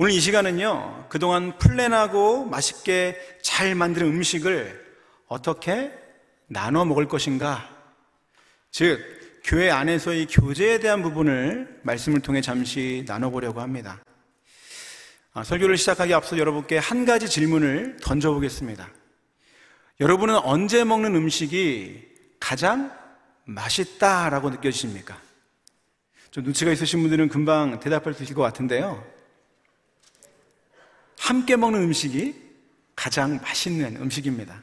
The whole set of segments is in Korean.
오늘 이 시간은요, 그동안 플랜하고 맛있게 잘 만든 음식을 어떻게 나눠 먹을 것인가? 즉, 교회 안에서의 교제에 대한 부분을 말씀을 통해 잠시 나눠보려고 합니다. 아, 설교를 시작하기 앞서 여러분께 한 가지 질문을 던져보겠습니다. 여러분은 언제 먹는 음식이 가장 맛있다라고 느껴지십니까? 좀 눈치가 있으신 분들은 금방 대답할 수 있을 것 같은데요. 함께 먹는 음식이 가장 맛있는 음식입니다.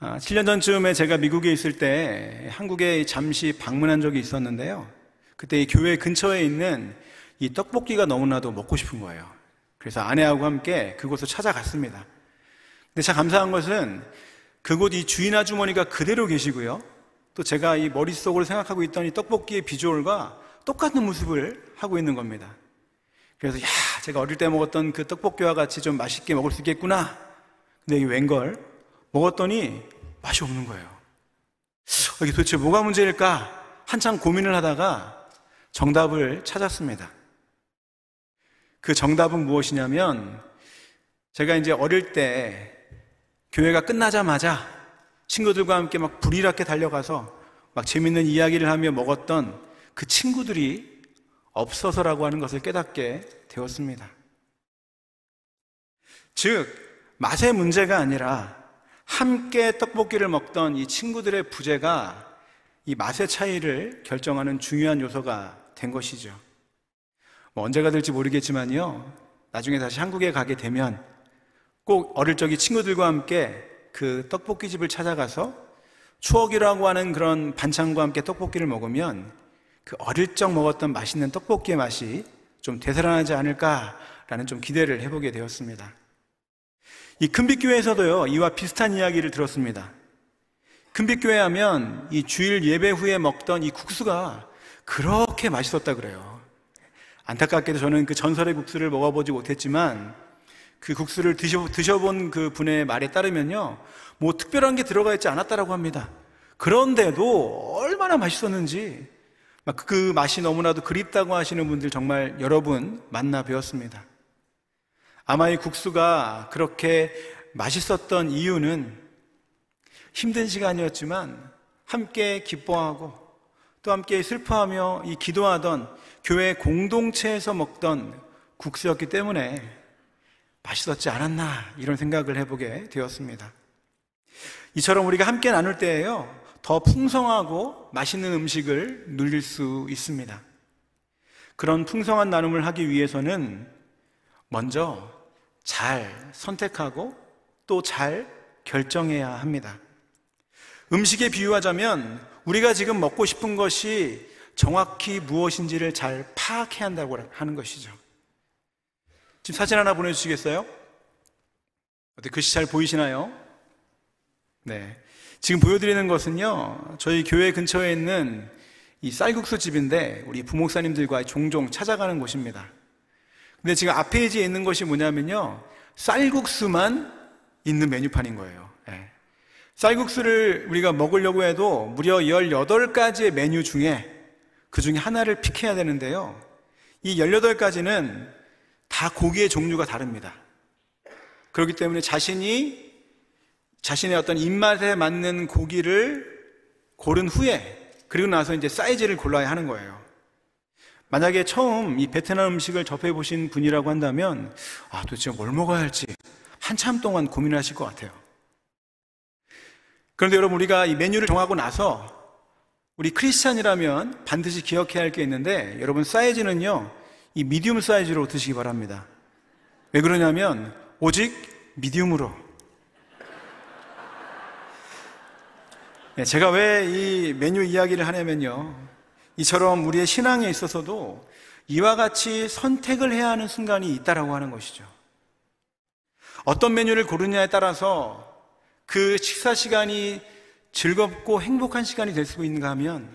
7년 아, 전쯤에 제가 미국에 있을 때 한국에 잠시 방문한 적이 있었는데요. 그때 이 교회 근처에 있는 이 떡볶이가 너무나도 먹고 싶은 거예요. 그래서 아내하고 함께 그곳을 찾아갔습니다. 근데 참 감사한 것은 그곳 이 주인 아주머니가 그대로 계시고요. 또 제가 이 머릿속으로 생각하고 있던 이 떡볶이의 비주얼과 똑같은 모습을 하고 있는 겁니다. 그래서 야 제가 어릴 때 먹었던 그 떡볶이와 같이 좀 맛있게 먹을 수 있겠구나. 근데 이게 웬걸 먹었더니 맛이 없는 거예요. 이게 도대체 뭐가 문제일까? 한참 고민을 하다가 정답을 찾았습니다. 그 정답은 무엇이냐면 제가 이제 어릴 때 교회가 끝나자마자 친구들과 함께 막 불이랗게 달려가서 막 재밌는 이야기를 하며 먹었던 그 친구들이 없어서라고 하는 것을 깨닫게 되었습니다. 즉, 맛의 문제가 아니라 함께 떡볶이를 먹던 이 친구들의 부재가 이 맛의 차이를 결정하는 중요한 요소가 된 것이죠. 뭐 언제가 될지 모르겠지만요. 나중에 다시 한국에 가게 되면 꼭 어릴 적이 친구들과 함께 그 떡볶이 집을 찾아가서 추억이라고 하는 그런 반찬과 함께 떡볶이를 먹으면 그 어릴 적 먹었던 맛있는 떡볶이의 맛이 좀 되살아나지 않을까라는 좀 기대를 해보게 되었습니다. 이 큰빛교회에서도요, 이와 비슷한 이야기를 들었습니다. 큰빛교회 하면 이 주일 예배 후에 먹던 이 국수가 그렇게 맛있었다 그래요. 안타깝게도 저는 그 전설의 국수를 먹어보지 못했지만 그 국수를 드셔, 드셔본 그 분의 말에 따르면요, 뭐 특별한 게 들어가 있지 않았다라고 합니다. 그런데도 얼마나 맛있었는지 그 맛이 너무나도 그립다고 하시는 분들 정말 여러분 만나 뵈었습니다. 아마 이 국수가 그렇게 맛있었던 이유는 힘든 시간이었지만 함께 기뻐하고 또 함께 슬퍼하며 이 기도하던 교회 공동체에서 먹던 국수였기 때문에 맛있었지 않았나 이런 생각을 해보게 되었습니다. 이처럼 우리가 함께 나눌 때에요. 더 풍성하고 맛있는 음식을 누릴 수 있습니다. 그런 풍성한 나눔을 하기 위해서는 먼저 잘 선택하고 또 잘 결정해야 합니다. 음식에 비유하자면 우리가 지금 먹고 싶은 것이 정확히 무엇인지를 잘 파악해야 한다고 하는 것이죠. 지금 사진 하나 보내주시겠어요? 어때 글씨 잘 보이시나요? 네. 지금 보여드리는 것은요, 저희 교회 근처에 있는 이 쌀국수 집인데, 우리 부목사님들과 종종 찾아가는 곳입니다. 근데 지금 앞페이지에 있는 것이 뭐냐면요, 쌀국수만 있는 메뉴판인 거예요. 네. 쌀국수를 우리가 먹으려고 해도 무려 18가지의 메뉴 중에 그 중에 하나를 픽해야 되는데요. 이 18가지는 다 고기의 종류가 다릅니다. 그렇기 때문에 자신이 자신의 어떤 입맛에 맞는 고기를 고른 후에 그리고 나서 이제 사이즈를 골라야 하는 거예요. 만약에 처음 이 베트남 음식을 접해 보신 분이라고 한다면 아 도대체 뭘 먹어야 할지 한참 동안 고민하실 것 같아요. 그런데 여러분 우리가 이 메뉴를 정하고 나서 우리 크리스찬이라면 반드시 기억해야 할 게 있는데 여러분 사이즈는요 이 미디움 사이즈로 드시기 바랍니다. 왜 그러냐면 오직 미디움으로 제가 왜 이 메뉴 이야기를 하냐면요. 이처럼 우리의 신앙에 있어서도 이와 같이 선택을 해야 하는 순간이 있다라고 하는 것이죠. 어떤 메뉴를 고르냐에 따라서 그 식사 시간이 즐겁고 행복한 시간이 될 수 있는가 하면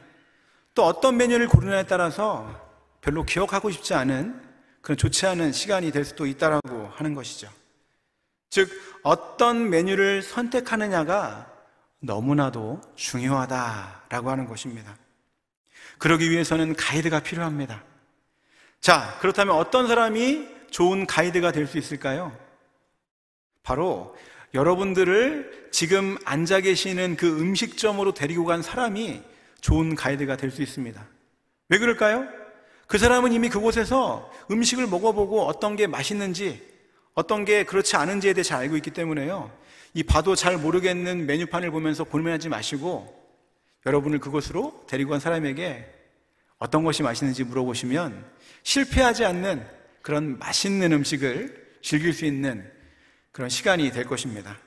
또 어떤 메뉴를 고르냐에 따라서 별로 기억하고 싶지 않은 그런 좋지 않은 시간이 될 수도 있다라고 하는 것이죠. 즉, 어떤 메뉴를 선택하느냐가 너무나도 중요하다라고 하는 것입니다. 그러기 위해서는 가이드가 필요합니다. 자, 그렇다면 어떤 사람이 좋은 가이드가 될 수 있을까요? 바로 여러분들을 지금 앉아 계시는 그 음식점으로 데리고 간 사람이 좋은 가이드가 될 수 있습니다. 왜 그럴까요? 그 사람은 이미 그곳에서 음식을 먹어보고 어떤 게 맛있는지, 어떤 게 그렇지 않은지에 대해 잘 알고 있기 때문에요. 이 봐도 잘 모르겠는 메뉴판을 보면서 고민하지 마시고 여러분을 그곳으로 데리고 간 사람에게 어떤 것이 맛있는지 물어보시면 실패하지 않는 그런 맛있는 음식을 즐길 수 있는 그런 시간이 될 것입니다.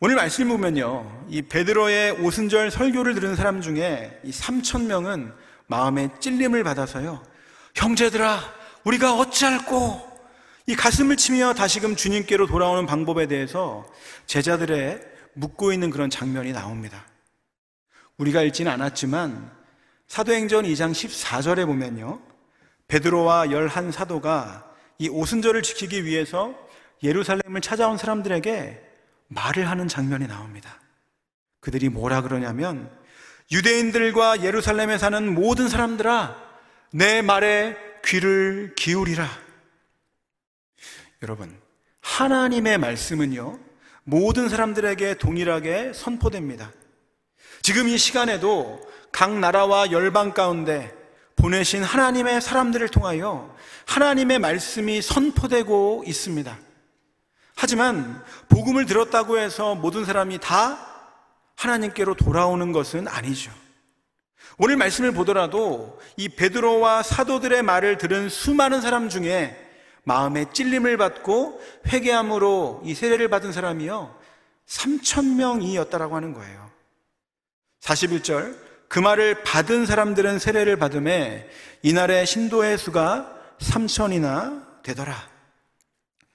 오늘 말씀 보면요. 이 베드로의 오순절 설교를 들은 사람 중에 이 3천 명은 마음에 찔림을 받아서요. 형제들아, 우리가 어찌할꼬? 이 가슴을 치며 다시금 주님께로 돌아오는 방법에 대해서 제자들의 묻고 있는 그런 장면이 나옵니다. 우리가 읽지는 않았지만 사도행전 2장 14절에 보면요. 베드로와 열한 사도가 이 오순절을 지키기 위해서 예루살렘을 찾아온 사람들에게 말을 하는 장면이 나옵니다. 그들이 뭐라 그러냐면 유대인들과 예루살렘에 사는 모든 사람들아 내 말에 귀를 기울이라. 여러분, 하나님의 말씀은요, 모든 사람들에게 동일하게 선포됩니다. 지금 이 시간에도 각 나라와 열방 가운데 보내신 하나님의 사람들을 통하여 하나님의 말씀이 선포되고 있습니다. 하지만 복음을 들었다고 해서 모든 사람이 다 하나님께로 돌아오는 것은 아니죠. 오늘 말씀을 보더라도 이 베드로와 사도들의 말을 들은 수많은 사람 중에 마음에 찔림을 받고 회개함으로 이 세례를 받은 사람이요. 3천 명이었다라고 하는 거예요. 41절 그 말을 받은 사람들은 세례를 받음에 이날의 신도의 수가 3천이나 되더라.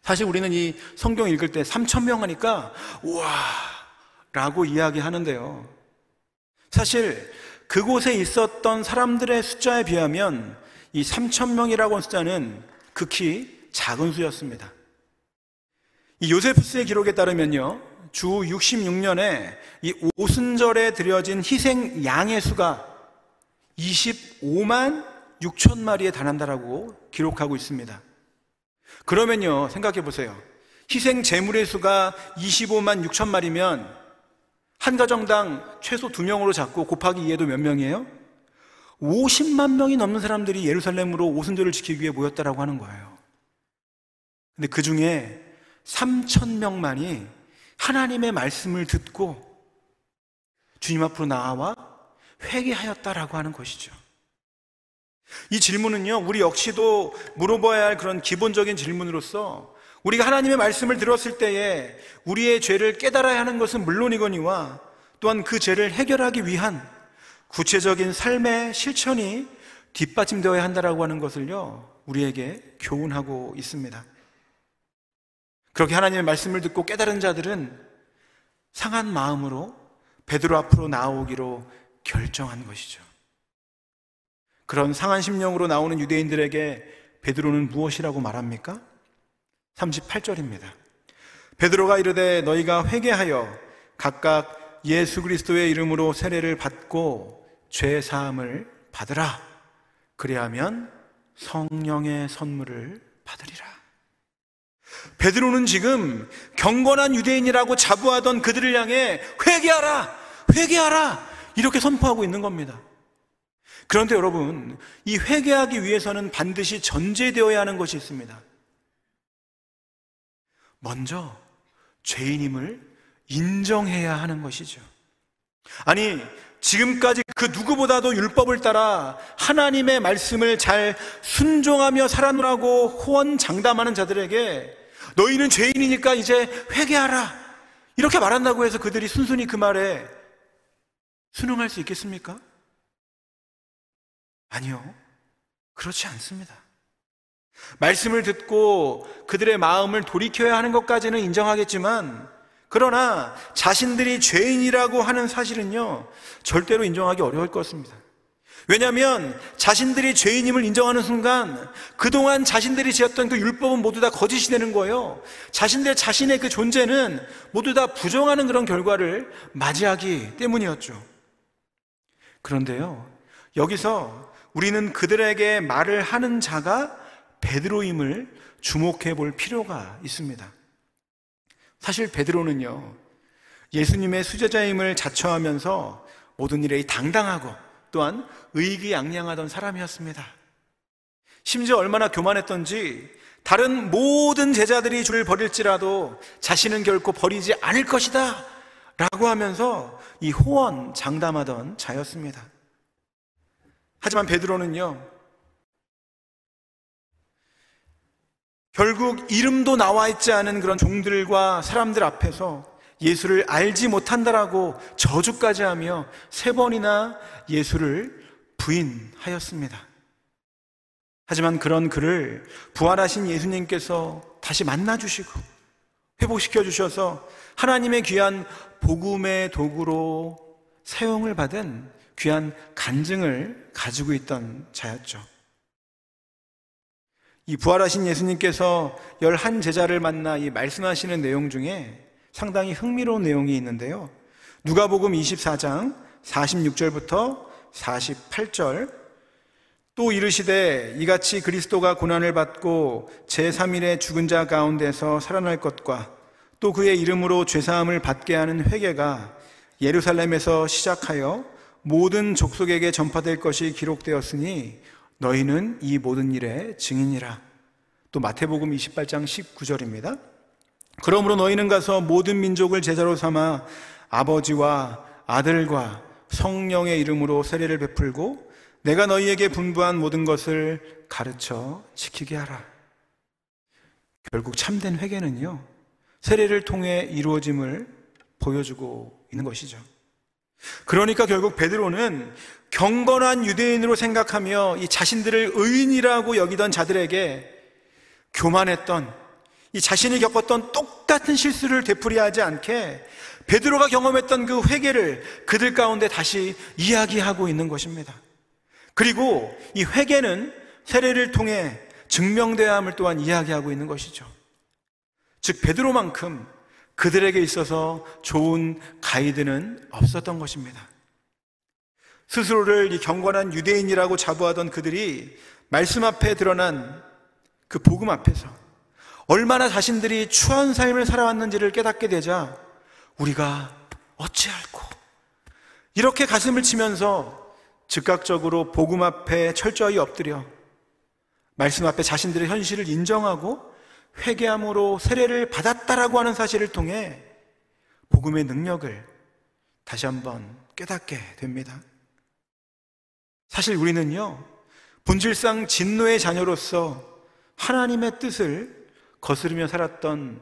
사실 우리는 이 성경 읽을 때 3천 명 하니까 우와 라고 이야기하는데요. 사실 그곳에 있었던 사람들의 숫자에 비하면 이 3천 명이라고 하는 숫자는 극히 작은 수였습니다. 이 요세프스의 기록에 따르면요. 주 66년에 이 오순절에 드려진 희생 양의 수가 25만 6천 마리에 달한다라고 기록하고 있습니다. 그러면요, 생각해 보세요. 희생 제물의 수가 25만 6천 마리면 한 가정당 최소 두 명으로 잡고 곱하기 2에도 몇 명이에요? 50만 명이 넘는 사람들이 예루살렘으로 오순절을 지키기 위해 모였다라고 하는 거예요. 근데 그 중에 3천 명만이 하나님의 말씀을 듣고 주님 앞으로 나와 회개하였다라고 하는 것이죠. 이 질문은요, 우리 역시도 물어봐야 할 그런 기본적인 질문으로서 우리가 하나님의 말씀을 들었을 때에 우리의 죄를 깨달아야 하는 것은 물론이거니와 또한 그 죄를 해결하기 위한 구체적인 삶의 실천이 뒷받침되어야 한다라고 하는 것을요, 우리에게 교훈하고 있습니다. 그렇게 하나님의 말씀을 듣고 깨달은 자들은 상한 마음으로 베드로 앞으로 나오기로 결정한 것이죠. 그런 상한 심령으로 나오는 유대인들에게 베드로는 무엇이라고 말합니까? 38절입니다. 베드로가 이르되 너희가 회개하여 각각 예수 그리스도의 이름으로 세례를 받고 죄 사함을 받으라. 그리하면 성령의 선물을 받으리라. 베드로는 지금 경건한 유대인이라고 자부하던 그들을 향해 회개하라! 회개하라! 이렇게 선포하고 있는 겁니다. 그런데 여러분, 이 회개하기 위해서는 반드시 전제되어야 하는 것이 있습니다. 먼저 죄인임을 인정해야 하는 것이죠. 아니, 지금까지 그 누구보다도 율법을 따라 하나님의 말씀을 잘 순종하며 살아노라고 호언 장담하는 자들에게 너희는 죄인이니까 이제 회개하라. 이렇게 말한다고 해서 그들이 순순히 그 말에 순응할 수 있겠습니까? 아니요. 그렇지 않습니다. 말씀을 듣고 그들의 마음을 돌이켜야 하는 것까지는 인정하겠지만, 그러나 자신들이 죄인이라고 하는 사실은요, 절대로 인정하기 어려울 것입니다. 왜냐하면 자신들이 죄인임을 인정하는 순간 그동안 자신들이 지었던 그 율법은 모두 다 거짓이 되는 거예요. 자신들 자신의 그 존재는 모두 다 부정하는 그런 결과를 맞이하기 때문이었죠. 그런데요, 여기서 우리는 그들에게 말을 하는 자가 베드로임을 주목해 볼 필요가 있습니다. 사실 베드로는요, 예수님의 수제자임을 자처하면서 모든 일에 당당하고 또한 의기양양하던 사람이었습니다. 심지어 얼마나 교만했던지 다른 모든 제자들이 주를 버릴지라도 자신은 결코 버리지 않을 것이다 라고 하면서 이 호언 장담하던 자였습니다. 하지만 베드로는요, 결국 이름도 나와 있지 않은 그런 종들과 사람들 앞에서 예수를 알지 못한다라고 저주까지 하며 세 번이나 예수를 부인하였습니다. 하지만 그런 그를 부활하신 예수님께서 다시 만나주시고 회복시켜 주셔서 하나님의 귀한 복음의 도구로 사용을 받은 귀한 간증을 가지고 있던 자였죠. 이 부활하신 예수님께서 열한 제자를 만나 이 말씀하시는 내용 중에 상당히 흥미로운 내용이 있는데요. 누가복음 24장 46절부터 48절 또 이르시되 이같이 그리스도가 고난을 받고 제3일에 죽은 자 가운데서 살아날 것과 또 그의 이름으로 죄사함을 받게 하는 회개가 예루살렘에서 시작하여 모든 족속에게 전파될 것이 기록되었으니 너희는 이 모든 일의 증인이라. 또 마태복음 28장 19절입니다. 그러므로 너희는 가서 모든 민족을 제자로 삼아 아버지와 아들과 성령의 이름으로 세례를 베풀고 내가 너희에게 분부한 모든 것을 가르쳐 지키게 하라. 결국 참된 회개는요, 세례를 통해 이루어짐을 보여주고 있는 것이죠. 그러니까 결국 베드로는 경건한 유대인으로 생각하며 이 자신들을 의인이라고 여기던 자들에게 교만했던 이 자신이 겪었던 똑같은 실수를 되풀이하지 않게 베드로가 경험했던 그 회개를 그들 가운데 다시 이야기하고 있는 것입니다. 그리고 이 회개는 세례를 통해 증명되어야 함을 또한 이야기하고 있는 것이죠. 즉 베드로만큼 그들에게 있어서 좋은 가이드는 없었던 것입니다. 스스로를 이 경건한 유대인이라고 자부하던 그들이 말씀 앞에 드러난 그 복음 앞에서 얼마나 자신들이 추한 삶을 살아왔는지를 깨닫게 되자 우리가 어찌할꼬 이렇게 가슴을 치면서 즉각적으로 복음 앞에 철저히 엎드려 말씀 앞에 자신들의 현실을 인정하고 회개함으로 세례를 받았다라고 하는 사실을 통해 복음의 능력을 다시 한번 깨닫게 됩니다. 사실 우리는요, 본질상 진노의 자녀로서 하나님의 뜻을 거스르며 살았던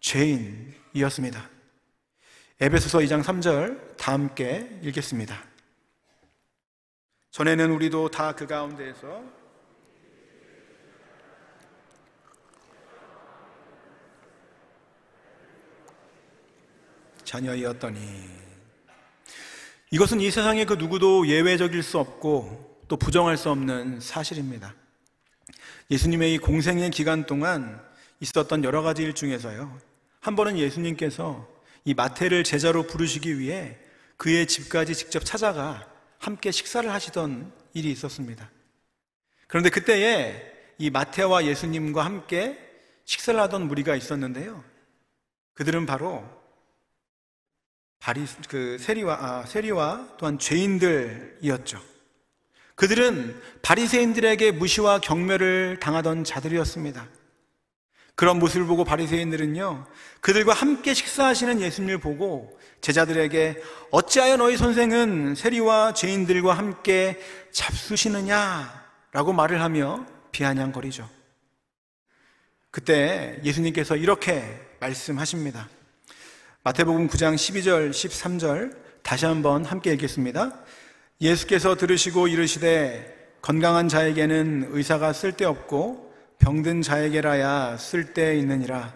죄인이었습니다. 에베소서 2장 3절 다 함께 읽겠습니다. 전에는 우리도 다 그 가운데에서 자녀이었더니 이것은 이 세상의 그 누구도 예외적일 수 없고 또 부정할 수 없는 사실입니다. 예수님의 이 공생의 기간 동안 있었던 여러 가지 일 중에서요. 한 번은 예수님께서 이 마태를 제자로 부르시기 위해 그의 집까지 직접 찾아가 함께 식사를 하시던 일이 있었습니다. 그런데 그때에 이 마태와 예수님과 함께 식사를 하던 무리가 있었는데요. 그들은 바로 바리, 그 세리와, 아, 세리와 또한 죄인들이었죠. 그들은 바리새인들에게 무시와 경멸을 당하던 자들이었습니다. 그런 모습을 보고 바리새인들은요, 그들과 함께 식사하시는 예수님을 보고 제자들에게 어찌하여 너희 선생은 세리와 죄인들과 함께 잡수시느냐라고 말을 하며 비아냥거리죠. 그때 예수님께서 이렇게 말씀하십니다. 마태복음 9장 12절, 13절 다시 한번 함께 읽겠습니다. 예수께서 들으시고 이르시되 건강한 자에게는 의사가 쓸데없고 병든 자에게라야 쓸데 있느니라.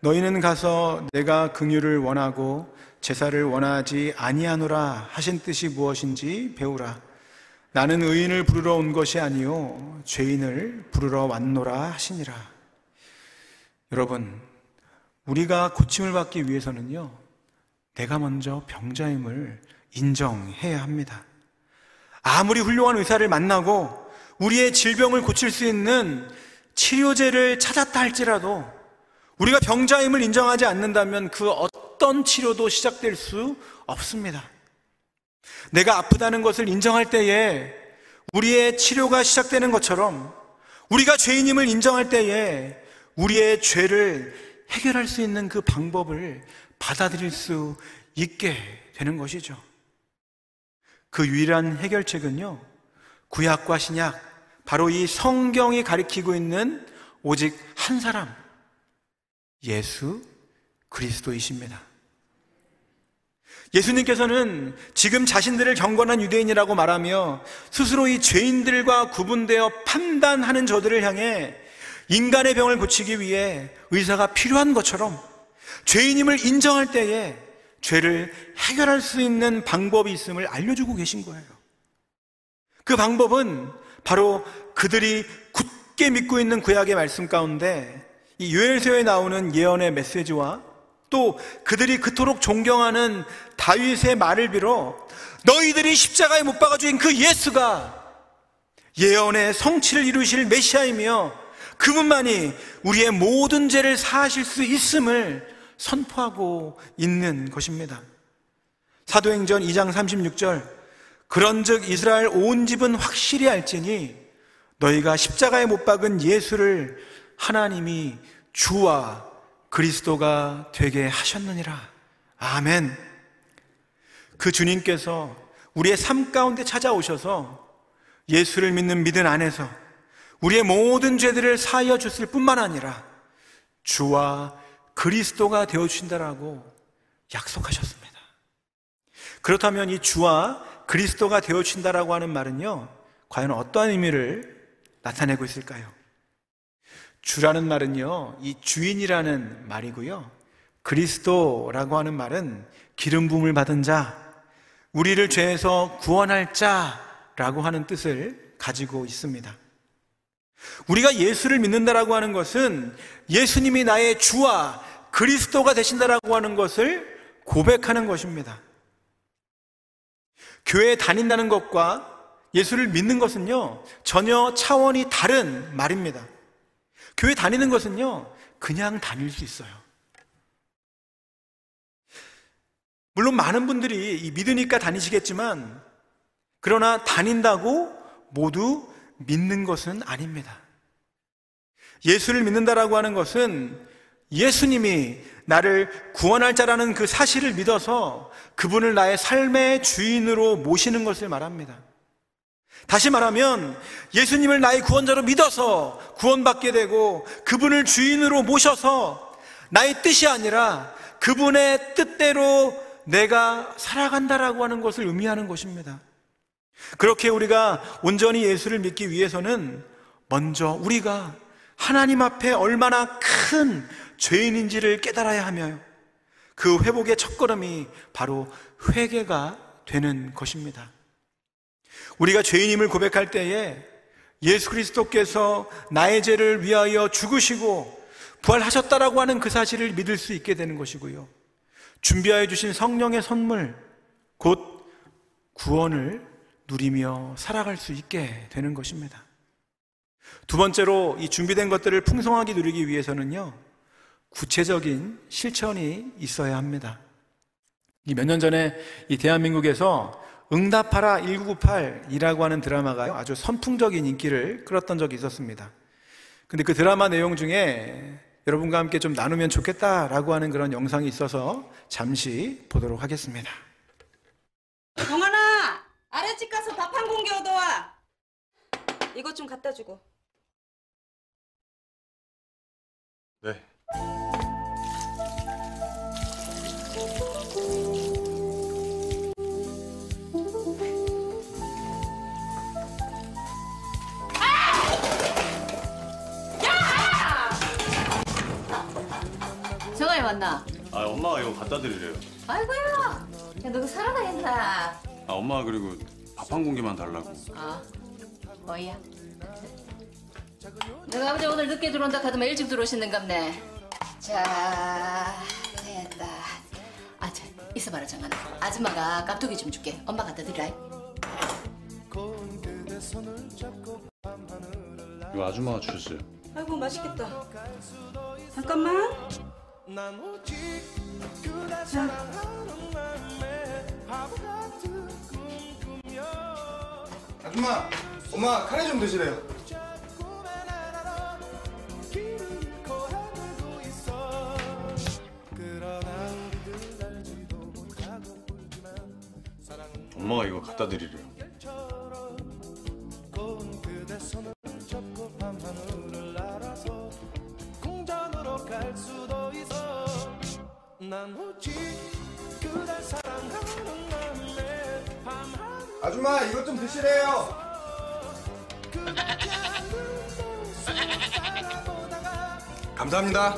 너희는 가서 내가 긍휼을 원하고 제사를 원하지 아니하노라 하신 뜻이 무엇인지 배우라. 나는 의인을 부르러 온 것이 아니요 죄인을 부르러 왔노라 하시니라. 여러분, 우리가 고침을 받기 위해서는요, 내가 먼저 병자임을 인정해야 합니다. 아무리 훌륭한 의사를 만나고 우리의 질병을 고칠 수 있는 치료제를 찾았다 할지라도 우리가 병자임을 인정하지 않는다면 그 어떤 치료도 시작될 수 없습니다. 내가 아프다는 것을 인정할 때에 우리의 치료가 시작되는 것처럼 우리가 죄인임을 인정할 때에 우리의 죄를 해결할 수 있는 그 방법을 받아들일 수 있게 되는 것이죠. 그 유일한 해결책은요, 구약과 신약, 바로 이 성경이 가리키고 있는 오직 한 사람, 예수 그리스도이십니다. 예수님께서는 지금 자신들을 경건한 유대인이라고 말하며 스스로 이 죄인들과 구분되어 판단하는 저들을 향해 인간의 병을 고치기 위해 의사가 필요한 것처럼 죄인임을 인정할 때에 죄를 해결할 수 있는 방법이 있음을 알려주고 계신 거예요. 그 방법은 바로 그들이 굳게 믿고 있는 구약의 말씀 가운데 이 요엘서에 나오는 예언의 메시지와 또 그들이 그토록 존경하는 다윗의 말을 빌어 너희들이 십자가에 못 박아 죽인 그 예수가 예언의 성취를 이루실 메시아이며 그분만이 우리의 모든 죄를 사하실 수 있음을 선포하고 있는 것입니다. 사도행전 2장 36절 그런즉 이스라엘 온 집은 확실히 알지니 너희가 십자가에 못 박은 예수를 하나님이 주와 그리스도가 되게 하셨느니라. 아멘. 그 주님께서 우리의 삶 가운데 찾아오셔서 예수를 믿는 믿음 안에서 우리의 모든 죄들을 사하여 주실 뿐만 아니라 주와 그리스도가 되어 주신다라고 약속하셨습니다. 그렇다면 이 주와 그리스도가 되어 주신다라고 하는 말은요. 과연 어떠한 의미를 나타내고 있을까요? 주라는 말은요, 이 주인이라는 말이고요. 그리스도라고 하는 말은 기름 부음을 받은 자, 우리를 죄에서 구원할 자라고 하는 뜻을 가지고 있습니다. 우리가 예수를 믿는다라고 하는 것은 예수님이 나의 주와 그리스도가 되신다라고 하는 것을 고백하는 것입니다. 교회에 다닌다는 것과 예수를 믿는 것은요, 전혀 차원이 다른 말입니다. 교회 다니는 것은요, 그냥 다닐 수 있어요. 물론 많은 분들이 믿으니까 다니시겠지만, 그러나 다닌다고 모두 믿는 것은 아닙니다. 예수를 믿는다라고 하는 것은 예수님이 나를 구원할 자라는 그 사실을 믿어서 그분을 나의 삶의 주인으로 모시는 것을 말합니다. 다시 말하면 예수님을 나의 구원자로 믿어서 구원받게 되고 그분을 주인으로 모셔서 나의 뜻이 아니라 그분의 뜻대로 내가 살아간다라고 하는 것을 의미하는 것입니다. 그렇게 우리가 온전히 예수를 믿기 위해서는 먼저 우리가 하나님 앞에 얼마나 큰 죄인인지를 깨달아야 하며 그 회복의 첫걸음이 바로 회개가 되는 것입니다. 우리가 죄인임을 고백할 때에 예수 그리스도께서 나의 죄를 위하여 죽으시고 부활하셨다라고 하는 그 사실을 믿을 수 있게 되는 것이고요. 준비하여 주신 성령의 선물, 곧 구원을 누리며 살아갈 수 있게 되는 것입니다. 두 번째로 이 준비된 것들을 풍성하게 누리기 위해서는요, 구체적인 실천이 있어야 합니다. 몇년 전에 이 대한민국에서 응답하라 1998이라고 하는 드라마가 아주 선풍적인 인기를 끌었던 적이 있었습니다. 근데 그 드라마 내용 중에 여러분과 함께 좀 나누면 좋겠다라고 하는 그런 영상이 있어서 잠시 보도록 하겠습니다. 동환아 아랫집 가서 밥 한 공기 얻어와 이것 좀 갖다 주고 네. 정아이 왔나? 아 엄마가 이거 갖다 드리래요. 아이고야. 야, 너 살아나 했나? 아 엄마가 그리고 밥 한 공기만 달라고. 아, 뭐야? 내가 아버지 오늘 늦게 들어온다 하더만 일찍 들어오시는갑네. 자, 됐다. 아, 저, 있어봐라, 정아나. 아줌마가 깍두기 좀 줄게. 엄마 갖다 드리라. 이거 아줌마가 주셨어요. 아이고 맛있겠다. 잠깐만. 아줌마, 엄마 카레 좀 드시래요. 엄마가 이거 갖다 드리래요. 아줌마 이것 좀 드시래요. 감사합니다.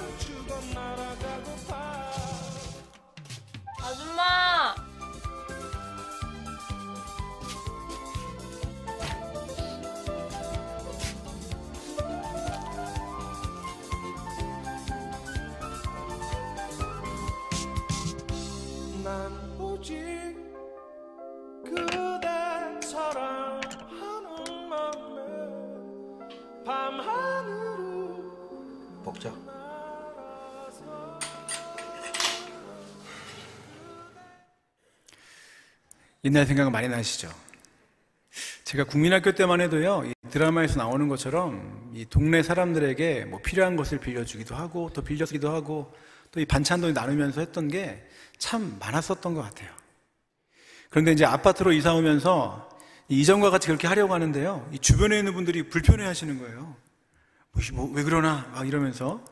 옛날 생각 많이 나시죠? 제가 국민학교 때만 해도요, 이 드라마에서 나오는 것처럼 이 동네 사람들에게 뭐 필요한 것을 빌려주기도 하고, 또 빌려주기도 하고, 또 이 반찬도 나누면서 했던 게 참 많았었던 것 같아요. 그런데 이제 아파트로 이사 오면서 이 이전과 같이 그렇게 하려고 하는데요, 이 주변에 있는 분들이 불편해 하시는 거예요. 뭐, 뭐, 왜 그러나? 막 이러면서.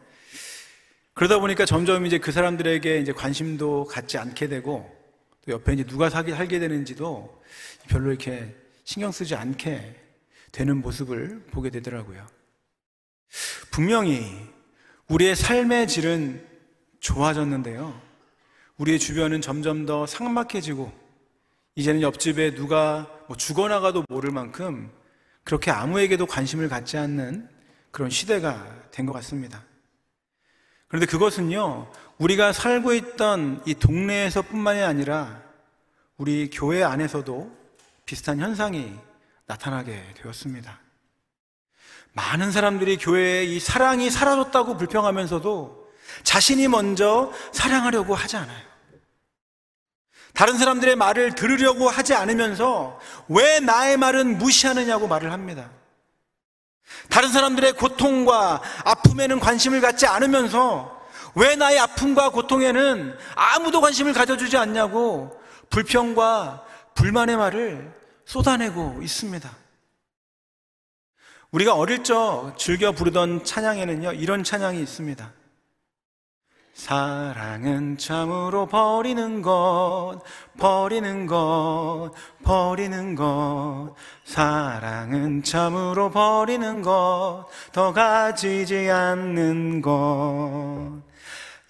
그러다 보니까 점점 이제 그 사람들에게 이제 관심도 갖지 않게 되고, 또 옆에 이제 누가 사기 살게 되는지도 별로 이렇게 신경 쓰지 않게 되는 모습을 보게 되더라고요. 분명히 우리의 삶의 질은 좋아졌는데요. 우리의 주변은 점점 더 삭막해지고 이제는 옆집에 누가 뭐 죽어나가도 모를 만큼 그렇게 아무에게도 관심을 갖지 않는 그런 시대가 된 것 같습니다. 그런데 그것은요, 우리가 살고 있던 이 동네에서 뿐만이 아니라 우리 교회 안에서도 비슷한 현상이 나타나게 되었습니다. 많은 사람들이 교회에 이 사랑이 사라졌다고 불평하면서도 자신이 먼저 사랑하려고 하지 않아요. 다른 사람들의 말을 들으려고 하지 않으면서 왜 나의 말은 무시하느냐고 말을 합니다. 다른 사람들의 고통과 아픔에는 관심을 갖지 않으면서 왜 나의 아픔과 고통에는 아무도 관심을 가져주지 않냐고 불평과 불만의 말을 쏟아내고 있습니다. 우리가 어릴 적 즐겨 부르던 찬양에는요, 이런 찬양이 있습니다. 사랑은 참으로 버리는 것, 버리는 것, 버리는 것. 사랑은 참으로 버리는 것, 더 가지지 않는 것.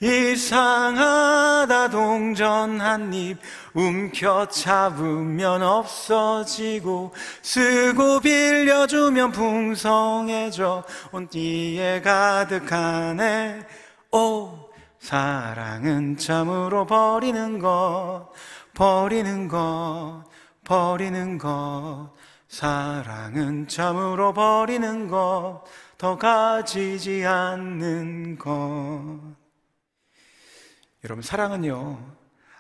이상하다 동전 한 입. 움켜 잡으면 없어지고 쓰고 빌려주면 풍성해져. 온기에 가득하네. 오 사랑은 참으로 버리는 것 버리는 것 버리는 것. 사랑은 참으로 버리는 것 더 가지지 않는 것 여러분, 사랑은요,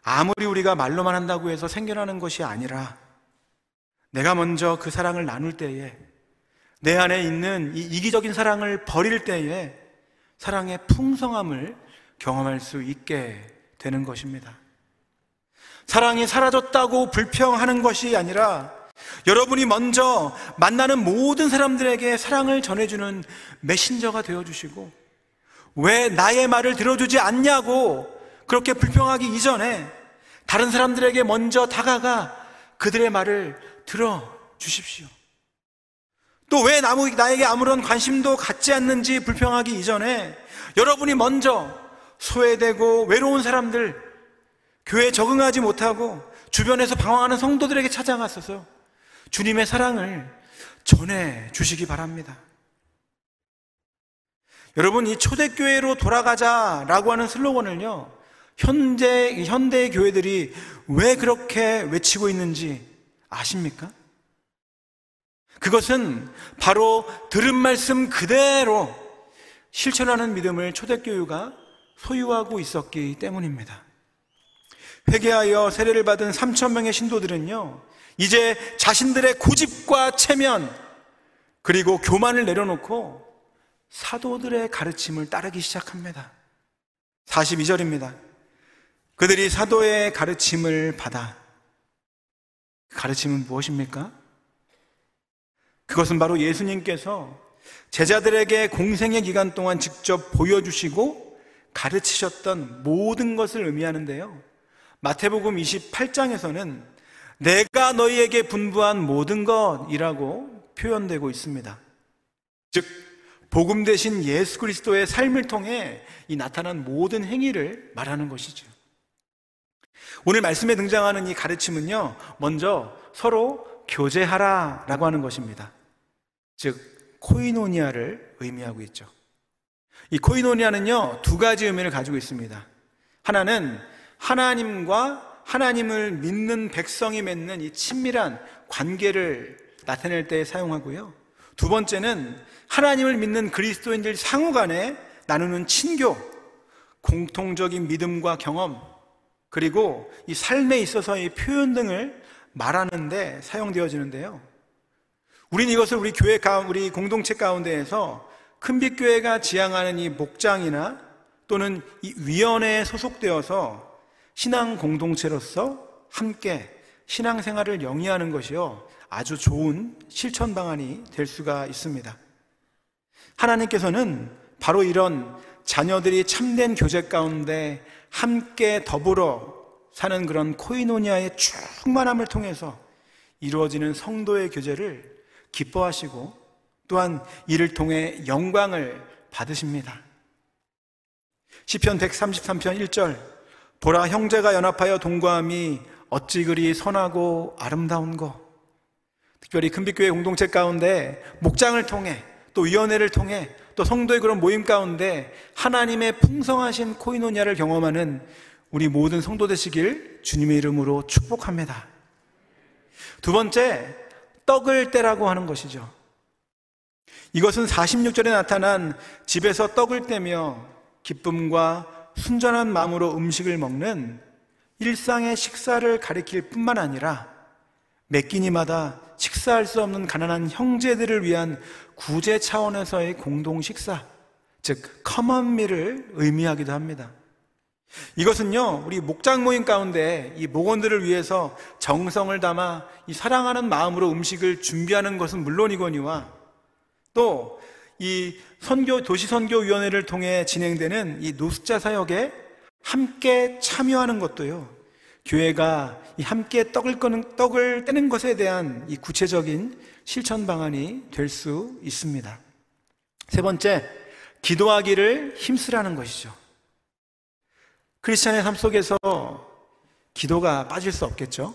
아무리 우리가 말로만 한다고 해서 생겨나는 것이 아니라, 내가 먼저 그 사랑을 나눌 때에, 내 안에 있는 이 이기적인 사랑을 버릴 때에, 사랑의 풍성함을 경험할 수 있게 되는 것입니다. 사랑이 사라졌다고 불평하는 것이 아니라, 여러분이 먼저 만나는 모든 사람들에게 사랑을 전해주는 메신저가 되어주시고, 왜 나의 말을 들어주지 않냐고 그렇게 불평하기 이전에 다른 사람들에게 먼저 다가가 그들의 말을 들어 주십시오. 또 왜 나에게 아무런 관심도 갖지 않는지 불평하기 이전에 여러분이 먼저 소외되고 외로운 사람들, 교회에 적응하지 못하고 주변에서 방황하는 성도들에게 찾아갔어서 주님의 사랑을 전해 주시기 바랍니다. 여러분, 이 초대교회로 돌아가자라고 하는 슬로건을요, 현재, 현대의 교회들이 왜 그렇게 외치고 있는지 아십니까? 그것은 바로 들은 말씀 그대로 실천하는 믿음을 초대교회가 소유하고 있었기 때문입니다. 회개하여 세례를 받은 3천 명의 신도들은요, 이제 자신들의 고집과 체면, 그리고 교만을 내려놓고 사도들의 가르침을 따르기 시작합니다. 42절입니다. 그들이 사도의 가르침을 받아. 그 가르침은 무엇입니까? 그것은 바로 예수님께서 제자들에게 공생의 기간 동안 직접 보여주시고 가르치셨던 모든 것을 의미하는데요. 마태복음 28장에서는 내가 너희에게 분부한 모든 것이라고 표현되고 있습니다. 즉, 복음 대신 예수 그리스도의 삶을 통해 이 나타난 모든 행위를 말하는 것이죠. 오늘 말씀에 등장하는 이 가르침은요, 먼저 서로 교제하라 라고 하는 것입니다. 즉, 코이노니아를 의미하고 있죠. 이 코이노니아는요, 두 가지 의미를 가지고 있습니다. 하나는 하나님과 하나님을 믿는 백성이 맺는 이 친밀한 관계를 나타낼 때 사용하고요. 두 번째는 하나님을 믿는 그리스도인들 상호 간에 나누는 친교, 공통적인 믿음과 경험, 그리고 이 삶에 있어서의 표현 등을 말하는데 사용되어지는데요. 우린 이것을 우리 교회 가운, 우리 공동체 가운데에서 큰빛교회가 지향하는 이 목장이나 또는 이 위원회에 소속되어서 신앙 공동체로서 함께 신앙생활을 영위하는 것이요. 아주 좋은 실천 방안이 될 수가 있습니다. 하나님께서는 바로 이런 자녀들이 참된 교제 가운데 함께 더불어 사는 그런 코이노니아의 충만함을 통해서 이루어지는 성도의 교제를 기뻐하시고 또한 이를 통해 영광을 받으십니다. 시편 133편 1절 보라 형제가 연합하여 동거함이 어찌 그리 선하고 아름다운 거 특별히 큰빛교회 공동체 가운데 목장을 통해 또 위원회를 통해 또 성도의 그런 모임 가운데 하나님의 풍성하신 코이노니아를 경험하는 우리 모든 성도 되시길 주님의 이름으로 축복합니다. 두 번째, 떡을 떼라고 하는 것이죠. 이것은 46절에 나타난 집에서 떡을 떼며 기쁨과 순전한 마음으로 음식을 먹는 일상의 식사를 가리킬 뿐만 아니라 매 끼니마다 식사할 수 없는 가난한 형제들을 위한 구제 차원에서의 공동 식사, 즉 커먼미를 의미하기도 합니다. 이것은요, 우리 목장 모임 가운데 이 목원들을 위해서 정성을 담아 이 사랑하는 마음으로 음식을 준비하는 것은 물론이거니와 또 이 선교, 도시 선교 위원회를 통해 진행되는 이 노숙자 사역에 함께 참여하는 것도요, 교회가 이 함께 떡을 떡을 떼는 것에 대한 이 구체적인 실천 방안이 될 수 있습니다. 세 번째, 기도하기를 힘쓰라는 것이죠. 크리스찬의 삶 속에서 기도가 빠질 수 없겠죠?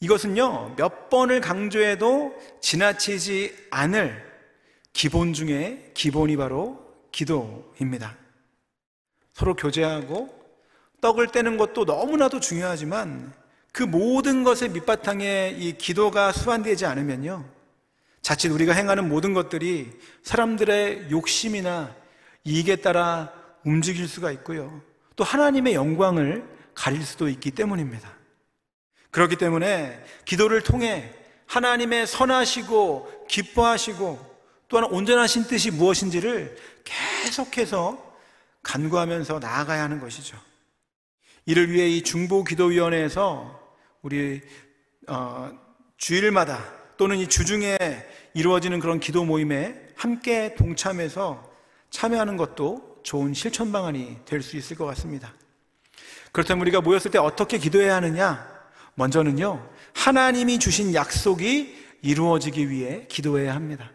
이것은요, 몇 번을 강조해도 지나치지 않을 기본 중에 기본이 바로 기도입니다. 서로 교제하고 떡을 떼는 것도 너무나도 중요하지만 그 모든 것의 밑바탕에 이 기도가 수반되지 않으면요. 자칫 우리가 행하는 모든 것들이 사람들의 욕심이나 이익에 따라 움직일 수가 있고요. 또 하나님의 영광을 가릴 수도 있기 때문입니다. 그렇기 때문에 기도를 통해 하나님의 선하시고 기뻐하시고 또한 온전하신 뜻이 무엇인지를 계속해서 간구하면서 나아가야 하는 것이죠. 이를 위해 이 중보기도위원회에서 우리 어, 주일마다 또는 이 주중에 이루어지는 그런 기도 모임에 함께 동참해서 참여하는 것도 좋은 실천 방안이 될 수 있을 것 같습니다. 그렇다면 우리가 모였을 때 어떻게 기도해야 하느냐? 먼저는요, 하나님이 주신 약속이 이루어지기 위해 기도해야 합니다.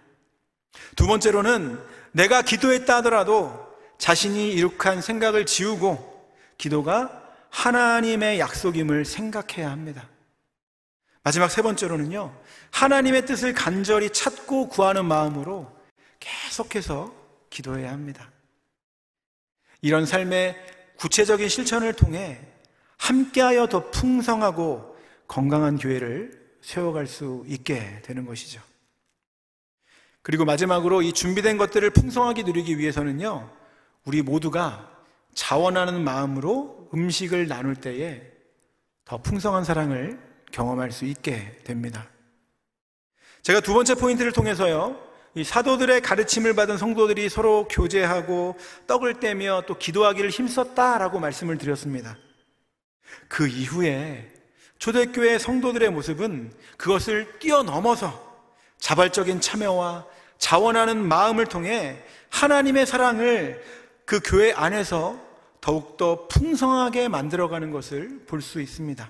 두 번째로는 내가 기도했다 하더라도 자신이 이룩한 생각을 지우고 기도가 하나님의 약속임을 생각해야 합니다. 마지막 세 번째로는요, 하나님의 뜻을 간절히 찾고 구하는 마음으로 계속해서 기도해야 합니다. 이런 삶의 구체적인 실천을 통해 함께하여 더 풍성하고 건강한 교회를 세워갈 수 있게 되는 것이죠. 그리고 마지막으로 이 준비된 것들을 풍성하게 누리기 위해서는요, 우리 모두가 자원하는 마음으로 음식을 나눌 때에 더 풍성한 사랑을 경험할 수 있게 됩니다. 제가 두 번째 포인트를 통해서요, 이 사도들의 가르침을 받은 성도들이 서로 교제하고 떡을 떼며 또 기도하기를 힘썼다라고 말씀을 드렸습니다. 그 이후에 초대교회 성도들의 모습은 그것을 뛰어넘어서 자발적인 참여와 자원하는 마음을 통해 하나님의 사랑을 그 교회 안에서 더욱더 풍성하게 만들어가는 것을 볼 수 있습니다.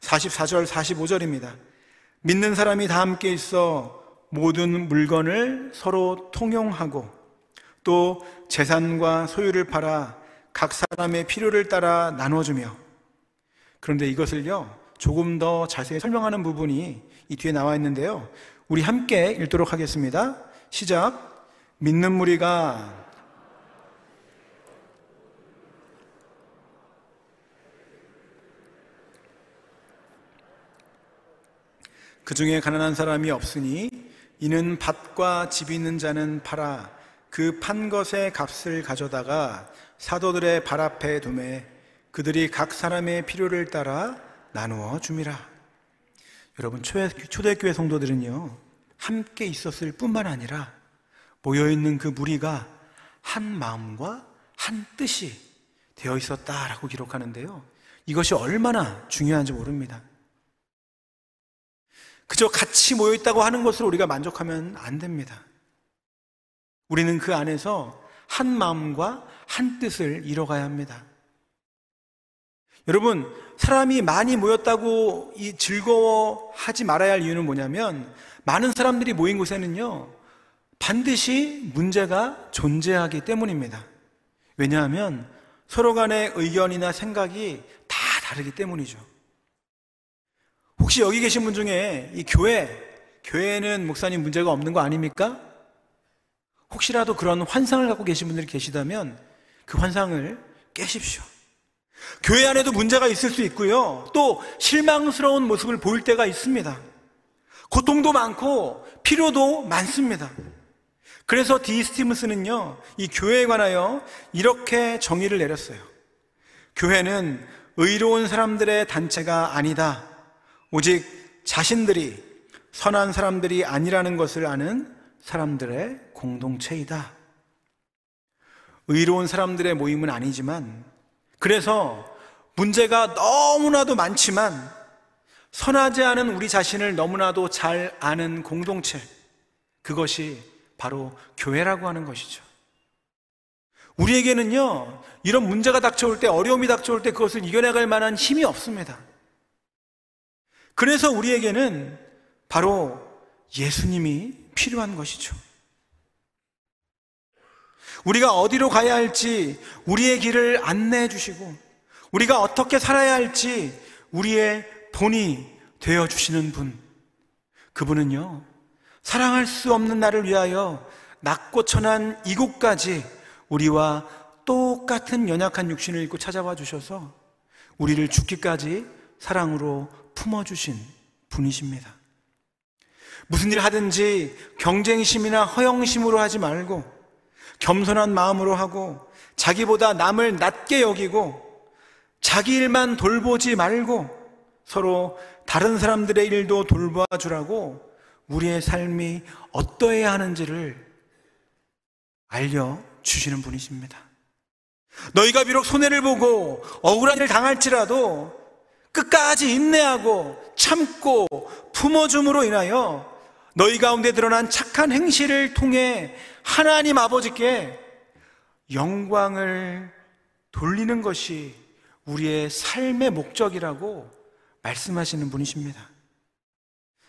44절, 45절입니다. 믿는 사람이 다 함께 있어 모든 물건을 서로 통용하고 또 재산과 소유를 팔아 각 사람의 필요를 따라 나눠주며 그런데 이것을요 조금 더 자세히 설명하는 부분이 이 뒤에 나와 있는데요 우리 함께 읽도록 하겠습니다 시작 믿는 무리가 그 중에 가난한 사람이 없으니 이는 밭과 집 있는 자는 팔아 그 판 것의 값을 가져다가 사도들의 발 앞에 두매 그들이 각 사람의 필요를 따라 나누어 줌이라. 여러분 초대, 초대교회 성도들은요 함께 있었을 뿐만 아니라 모여 있는 그 무리가 한 마음과 한 뜻이 되어 있었다라고 기록하는데요. 이것이 얼마나 중요한지 모릅니다. 그저 같이 모여 있다고 하는 것으로 우리가 만족하면 안 됩니다. 우리는 그 안에서 한 마음과 한 뜻을 이뤄가야 합니다. 여러분, 사람이 많이 모였다고 이 즐거워하지 말아야 할 이유는 뭐냐면 많은 사람들이 모인 곳에는요, 반드시 문제가 존재하기 때문입니다. 왜냐하면 서로 간의 의견이나 생각이 다 다르기 때문이죠. 혹시 여기 계신 분 중에 이 교회, 교회에는 목사님 문제가 없는 거 아닙니까? 혹시라도 그런 환상을 갖고 계신 분들이 계시다면 그 환상을 깨십시오. 교회 안에도 문제가 있을 수 있고요. 또 실망스러운 모습을 보일 때가 있습니다. 고통도 많고 필요도 많습니다. 그래서 디 스티무스는요, 이 교회에 관하여 이렇게 정의를 내렸어요. 교회는 의로운 사람들의 단체가 아니다. 오직 자신들이 선한 사람들이 아니라는 것을 아는 사람들의 공동체이다. 의로운 사람들의 모임은 아니지만, 그래서 문제가 너무나도 많지만, 선하지 않은 우리 자신을 너무나도 잘 아는 공동체, 그것이 바로 교회라고 하는 것이죠. 우리에게는요, 이런 문제가 닥쳐올 때, 어려움이 닥쳐올 때 그것을 이겨내갈 만한 힘이 없습니다. 그래서 우리에게는 바로 예수님이 필요한 것이죠. 우리가 어디로 가야 할지 우리의 길을 안내해 주시고 우리가 어떻게 살아야 할지 우리의 본이 되어 주시는 분. 그분은요, 사랑할 수 없는 나를 위하여 낮고 천한 이곳까지 우리와 똑같은 연약한 육신을 입고 찾아와 주셔서 우리를 죽기까지 사랑으로 품어주신 분이십니다. 무슨 일 하든지 경쟁심이나 허영심으로 하지 말고 겸손한 마음으로 하고 자기보다 남을 낮게 여기고 자기 일만 돌보지 말고 서로 다른 사람들의 일도 돌봐 주라고 우리의 삶이 어떠해야 하는지를 알려 주시는 분이십니다. 너희가 비록 손해를 보고 억울한 일을 당할지라도 끝까지 인내하고 참고 품어줌으로 인하여 너희 가운데 드러난 착한 행실을 통해 하나님 아버지께 영광을 돌리는 것이 우리의 삶의 목적이라고 말씀하시는 분이십니다.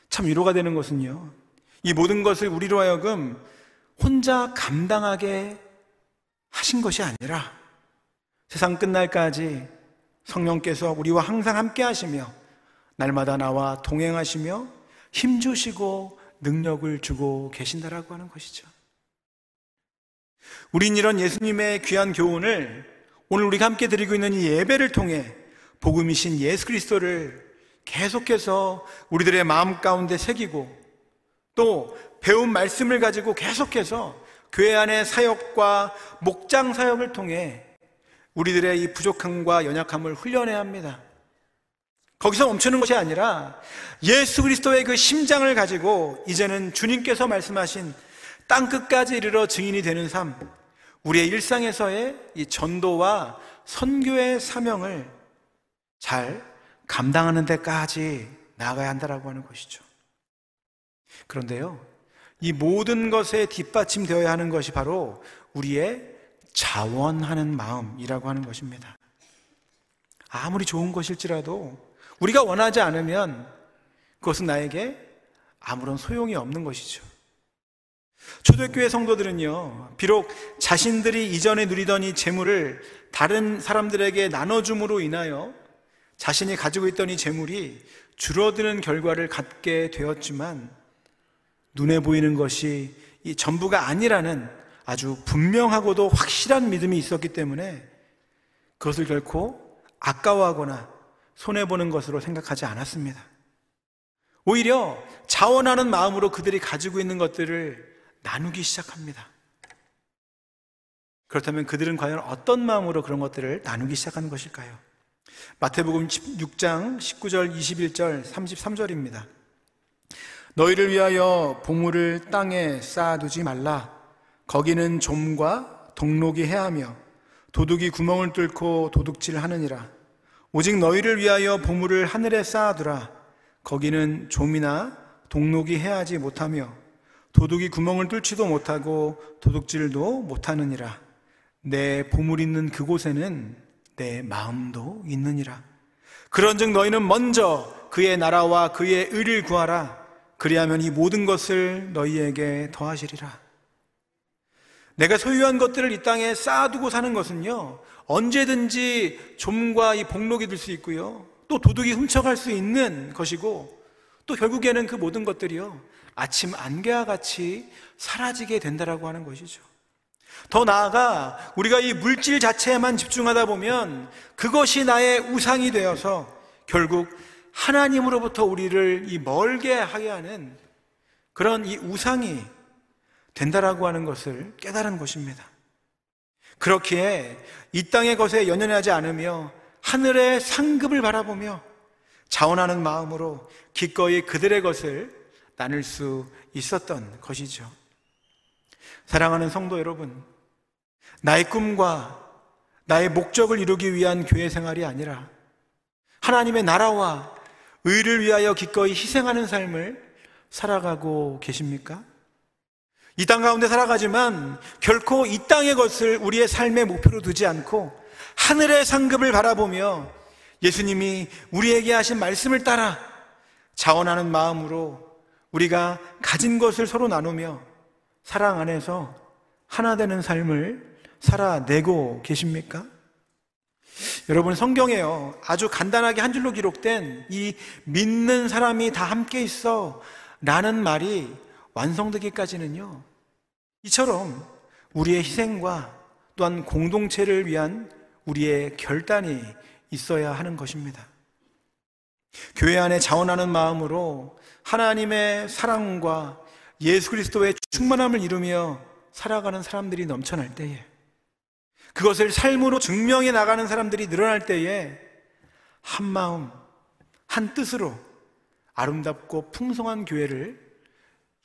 참 위로가 되는 것은요, 이 모든 것을 우리로 하여금 혼자 감당하게 하신 것이 아니라 세상 끝날까지 성령께서 우리와 항상 함께 하시며 날마다 나와 동행하시며 힘 주시고 능력을 주고 계신다라고 하는 것이죠. 우린 이런 예수님의 귀한 교훈을 오늘 우리가 함께 드리고 있는 이 예배를 통해 복음이신 예수 그리스도를 계속해서 우리들의 마음 가운데 새기고 또 배운 말씀을 가지고 계속해서 교회 안의 사역과 목장 사역을 통해 우리들의 이 부족함과 연약함을 훈련해야 합니다. 거기서 멈추는 것이 아니라 예수 그리스도의 그 심장을 가지고 이제는 주님께서 말씀하신 땅 끝까지 이르러 증인이 되는 삶, 우리의 일상에서의 이 전도와 선교의 사명을 잘 감당하는 데까지 나아가야 한다라고 하는 것이죠. 그런데요, 이 모든 것에 뒷받침되어야 하는 것이 바로 우리의 자원하는 마음이라고 하는 것입니다. 아무리 좋은 것일지라도 우리가 원하지 않으면 그것은 나에게 아무런 소용이 없는 것이죠. 초대교회 성도들은요, 비록 자신들이 이전에 누리던 이 재물을 다른 사람들에게 나눠줌으로 인하여 자신이 가지고 있던 이 재물이 줄어드는 결과를 갖게 되었지만 눈에 보이는 것이 이 전부가 아니라는 아주 분명하고도 확실한 믿음이 있었기 때문에 그것을 결코 아까워하거나 손해보는 것으로 생각하지 않았습니다. 오히려 자원하는 마음으로 그들이 가지고 있는 것들을 나누기 시작합니다. 그렇다면 그들은 과연 어떤 마음으로 그런 것들을 나누기 시작하는 것일까요? 마태복음 6장 19절, 21절, 33절입니다. 너희를 위하여 보물을 땅에 쌓아두지 말라. 거기는 좀과 동록이 해하며 도둑이 구멍을 뚫고 도둑질 하느니라. 오직 너희를 위하여 보물을 하늘에 쌓아두라. 거기는 좀이나 동록이 해하지 못하며 도둑이 구멍을 뚫지도 못하고 도둑질도 못하느니라. 내 보물 있는 그곳에는 내 마음도 있느니라. 그런즉 너희는 먼저 그의 나라와 그의 의를 구하라. 그리하면 이 모든 것을 너희에게 더하시리라. 내가 소유한 것들을 이 땅에 쌓아두고 사는 것은요, 언제든지 좀과 이 복록이 될 수 있고요, 또 도둑이 훔쳐갈 수 있는 것이고, 또 결국에는 그 모든 것들이요, 아침 안개와 같이 사라지게 된다라고 하는 것이죠. 더 나아가 우리가 이 물질 자체에만 집중하다 보면 그것이 나의 우상이 되어서 결국 하나님으로부터 우리를 이 멀게 하게 하는 그런 이 우상이 된다라고 하는 것을 깨달은 것입니다. 그렇기에 이 땅의 것에 연연하지 않으며 하늘의 상급을 바라보며 자원하는 마음으로 기꺼이 그들의 것을 나눌 수 있었던 것이죠. 사랑하는 성도 여러분, 나의 꿈과 나의 목적을 이루기 위한 교회 생활이 아니라 하나님의 나라와 의를 위하여 기꺼이 희생하는 삶을 살아가고 계십니까? 이 땅 가운데 살아가지만 결코 이 땅의 것을 우리의 삶의 목표로 두지 않고 하늘의 상급을 바라보며 예수님이 우리에게 하신 말씀을 따라 자원하는 마음으로 우리가 가진 것을 서로 나누며 사랑 안에서 하나 되는 삶을 살아내고 계십니까? 여러분 성경에요 아주 간단하게 한 줄로 기록된 이 믿는 사람이 다 함께 있어 라는 말이 완성되기까지는요 이처럼 우리의 희생과 또한 공동체를 위한 우리의 결단이 있어야 하는 것입니다. 교회 안에 자원하는 마음으로 하나님의 사랑과 예수 그리스도의 충만함을 이루며 살아가는 사람들이 넘쳐날 때에 그것을 삶으로 증명해 나가는 사람들이 늘어날 때에 한 마음, 한 뜻으로 아름답고 풍성한 교회를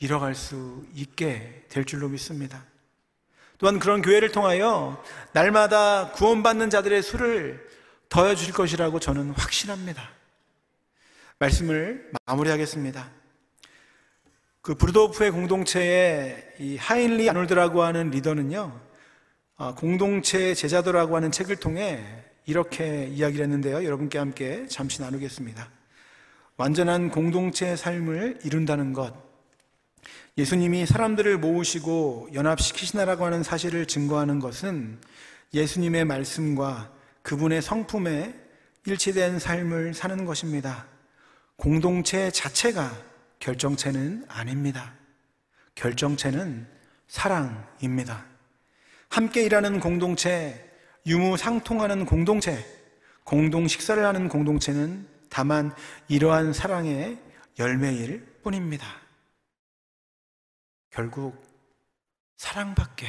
이뤄갈 수 있게 될 줄로 믿습니다. 또한 그런 교회를 통하여 날마다 구원받는 자들의 수를 더해 주실 것이라고 저는 확신합니다. 말씀을 마무리하겠습니다. 그 브루도프의 공동체의 이 하인리 아놀드라고 하는 리더는요, 어, 공동체 제자도라고 하는 책을 통해 이렇게 이야기를 했는데요. 여러분께 함께 잠시 나누겠습니다. 완전한 공동체의 삶을 이룬다는 것. 예수님이 사람들을 모으시고 연합시키시나라고 하는 사실을 증거하는 것은 예수님의 말씀과 그분의 성품에 일치된 삶을 사는 것입니다. 공동체 자체가 결정체는 아닙니다. 결정체는 사랑입니다. 함께 일하는 공동체, 유무상통하는 공동체, 공동 식사를 하는 공동체는 다만 이러한 사랑의 열매일 뿐입니다. 결국 사랑밖에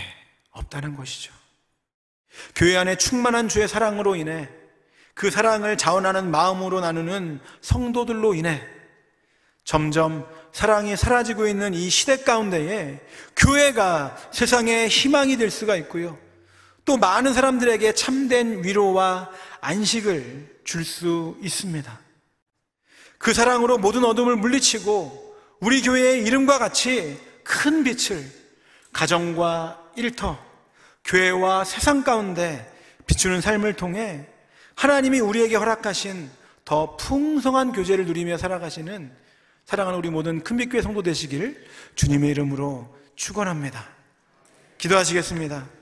없다는 것이죠. 교회 안에 충만한 주의 사랑으로 인해 그 사랑을 자원하는 마음으로 나누는 성도들로 인해 점점 사랑이 사라지고 있는 이 시대 가운데에 교회가 세상의 희망이 될 수가 있고요. 또 많은 사람들에게 참된 위로와 안식을 줄 수 있습니다. 그 사랑으로 모든 어둠을 물리치고 우리 교회의 이름과 같이 큰 빛을 가정과 일터, 교회와 세상 가운데 비추는 삶을 통해 하나님이 우리에게 허락하신 더 풍성한 교제를 누리며 살아가시는 사랑하는 우리 모든 큰빛교회 성도 되시길 주님의 이름으로 축원합니다. 기도하시겠습니다.